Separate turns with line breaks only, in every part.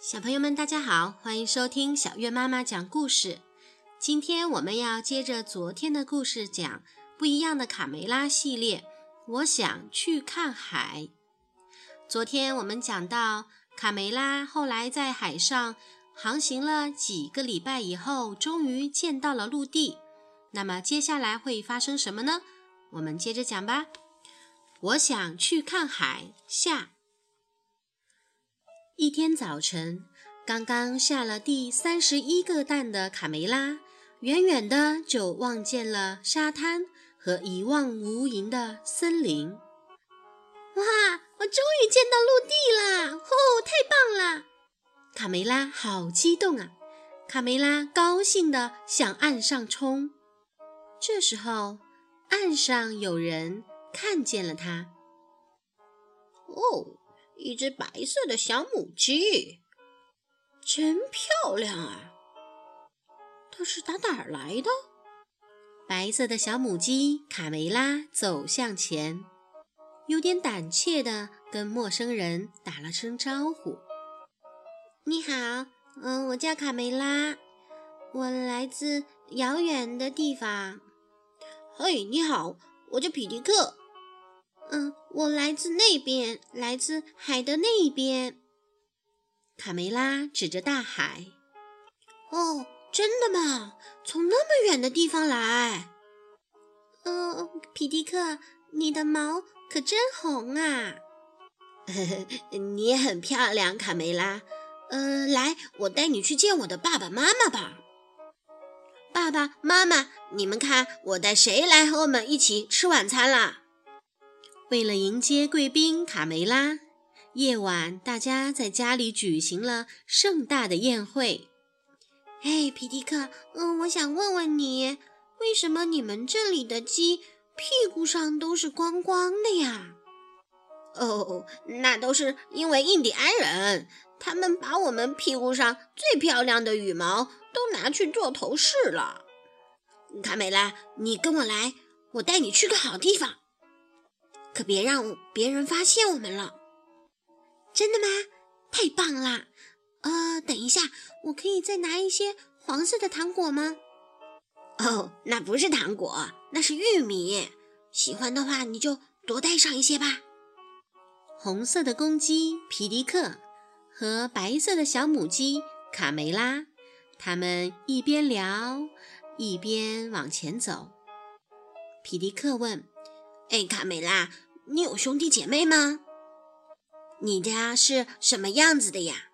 小朋友们，大家好，欢迎收听小月妈妈讲故事。今天我们要接着昨天的故事讲不一样的卡梅拉系列。我想去看海。昨天我们讲到，卡梅拉后来在海上航行了几个礼拜以后，终于见到了陆地。那么接下来会发生什么呢？我们接着讲吧。我想去看海下。一天早晨，刚刚下了第三十一个蛋的卡梅拉，远远的就望见了沙滩和一望无垠的森林。
哇！我终于见到陆地了！哦，太棒了！
卡梅拉好激动啊！卡梅拉高兴地向岸上冲。这时候，岸上有人看见了他。
哦。一只白色的小母鸡，真漂亮啊！它是打哪儿来的？
白色的小母鸡卡梅拉走向前，有点胆怯地跟陌生人打了声招呼：“
你好，嗯，我叫卡梅拉，我来自遥远的地方。”“
嘿，你好，我叫皮迪克。”
嗯，我来自那边，来自海的那一边。
卡梅拉指着大海。
哦，真的吗？从那么远的地方来？嗯，皮迪克，你的毛可真红啊！
你也很漂亮，卡梅拉。嗯，来，我带你去见我的爸爸妈妈吧。爸爸妈妈，你们看，我带谁来和我们一起吃晚餐了？
为了迎接贵宾卡梅拉，夜晚大家在家里举行了盛大的宴会。
哎，皮迪克，嗯，我想问问你，为什么你们这里的鸡屁股上都是光光的呀？
哦，那都是因为印第安人，他们把我们屁股上最漂亮的羽毛都拿去做头饰了。卡梅拉，你跟我来，我带你去个好地方。可别让别人发现我们了，
真的吗？太棒了！呃，等一下，我可以再拿一些黄色的糖果吗？
哦，那不是糖果，那是玉米。喜欢的话，你就多带上一些吧。
红色的公鸡皮迪克和白色的小母鸡卡梅拉，他们一边聊一边往前走。皮迪克问：“
哎，卡梅拉。”你有兄弟姐妹吗？你家是什么样子的呀？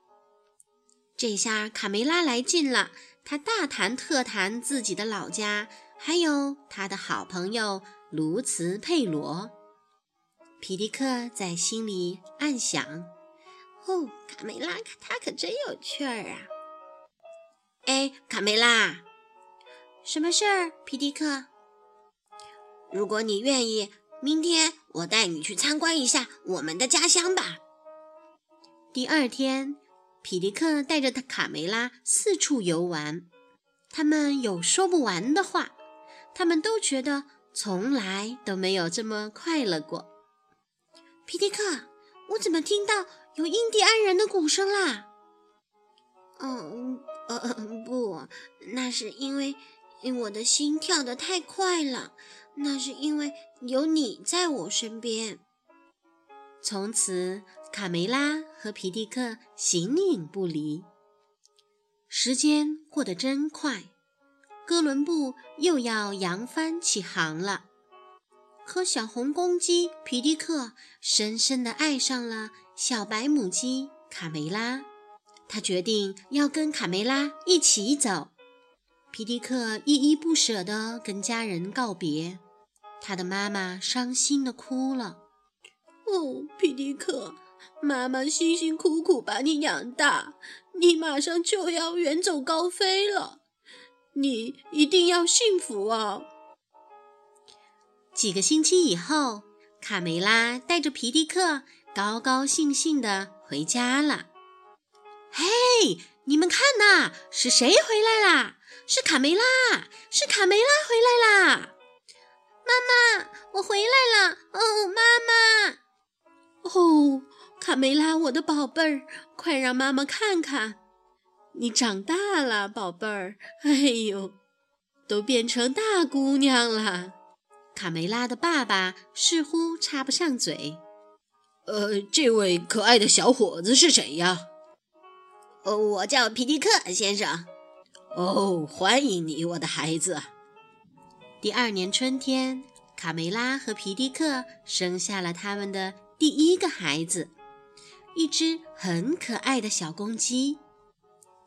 这下卡梅拉来劲了，他大谈特谈自己的老家，还有他的好朋友卢茨佩罗。皮迪克在心里暗想：“
哦，卡梅拉，他可真有趣儿啊！”哎，卡梅拉，
什么事儿？皮迪克，
如果你愿意。明天我带你去参观一下我们的家乡吧。
第二天，皮迪克带着他卡梅拉四处游玩，他们有说不完的话，他们都觉得从来都没有这么快乐过。
皮迪克，我怎么听到有印第安人的鼓声啦？嗯，呃，不，那是因为我的心跳得太快了。那是因为有你在我身边。
从此，卡梅拉和皮迪克形影不离。时间过得真快，哥伦布又要扬帆起航了。可小红公鸡皮迪克深深地爱上了小白母鸡卡梅拉，他决定要跟卡梅拉一起走。皮迪克依依不舍地跟家人告别。他的妈妈伤心的哭了。
哦，皮迪克，妈妈辛辛苦苦把你养大，你马上就要远走高飞了，你一定要幸福啊！
几个星期以后，卡梅拉带着皮迪克高高兴兴地回家了。嘿，你们看呐，是谁回来啦？是卡梅拉，是卡梅拉回来啦！
妈妈，我回来了！哦，妈妈！
哦，
卡梅拉，我的宝贝儿，快让妈妈看看，你长大了，宝贝儿。哎呦，都变成大姑娘了。卡梅拉的爸爸似乎插不上嘴。
呃，这位可爱的小伙子是谁呀？
呃，我叫皮迪克先生。
哦，欢迎你，我的孩子。
第二年春天，卡梅拉和皮迪克生下了他们的第一个孩子，一只很可爱的小公鸡。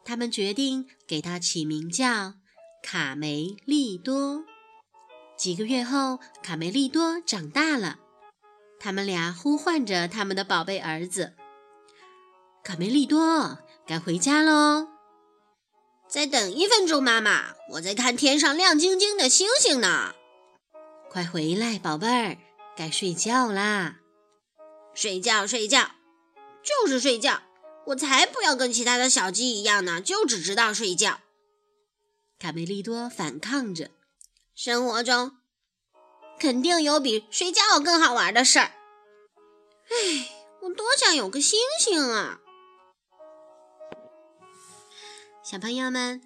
他们决定给它起名叫卡梅利多。几个月后，卡梅利多长大了，他们俩呼唤着他们的宝贝儿子：“卡梅利多，该回家喽。”
再等一分钟，妈妈，我在看天上亮晶晶的星星呢。
快回来，宝贝儿，该睡觉啦！
睡觉，睡觉，就是睡觉。我才不要跟其他的小鸡一样呢，就只知道睡觉。
卡梅利多反抗着。
生活中肯定有比睡觉更好玩的事儿。唉，我多想有个星星啊！
小朋友们，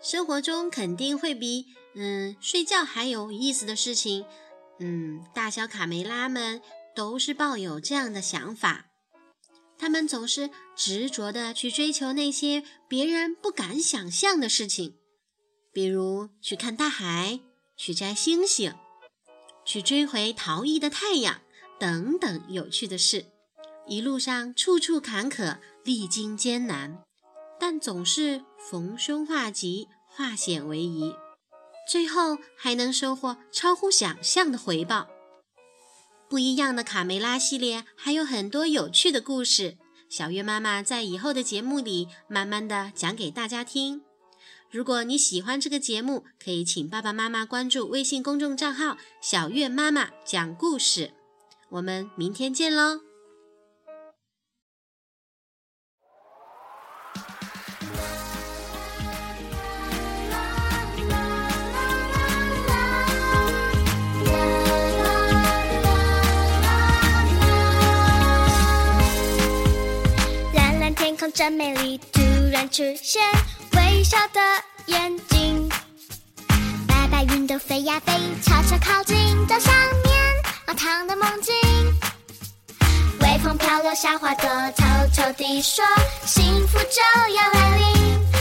生活中肯定会比嗯睡觉还有意思的事情。嗯，大小卡梅拉们都是抱有这样的想法，他们总是执着的去追求那些别人不敢想象的事情，比如去看大海、去摘星星、去追回逃逸的太阳等等有趣的事。一路上处处坎坷，历经艰难。但总是逢凶化吉，化险为夷，最后还能收获超乎想象的回报。不一样的卡梅拉系列还有很多有趣的故事，小月妈妈在以后的节目里慢慢的讲给大家听。如果你喜欢这个节目，可以请爸爸妈妈关注微信公众账号“小月妈妈讲故事”。我们明天见喽！
真美丽，突然出现微笑的眼睛。白白云都飞呀飞，悄悄靠近这上面满堂的梦境。微风飘落下花朵，悄悄地说，幸福就要来临。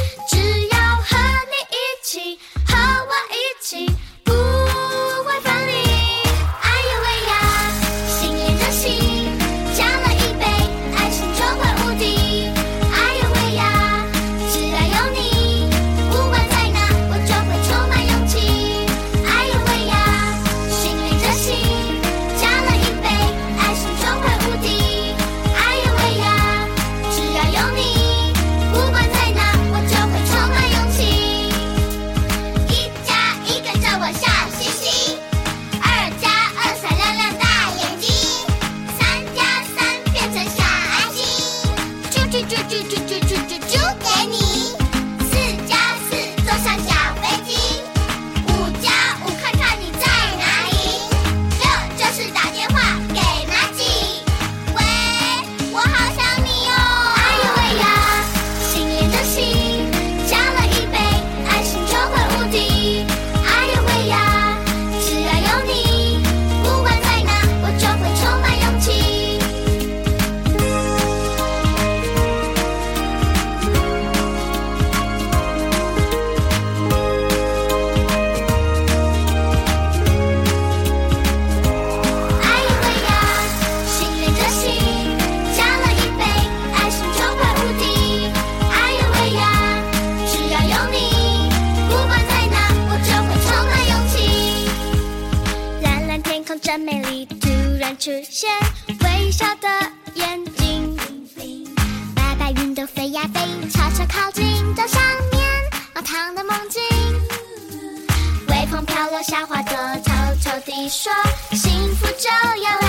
出现微笑的眼睛，白白云都飞呀飞，悄悄靠近这上面满堂的梦境。微风飘落小花朵，偷偷地说，幸福就要来。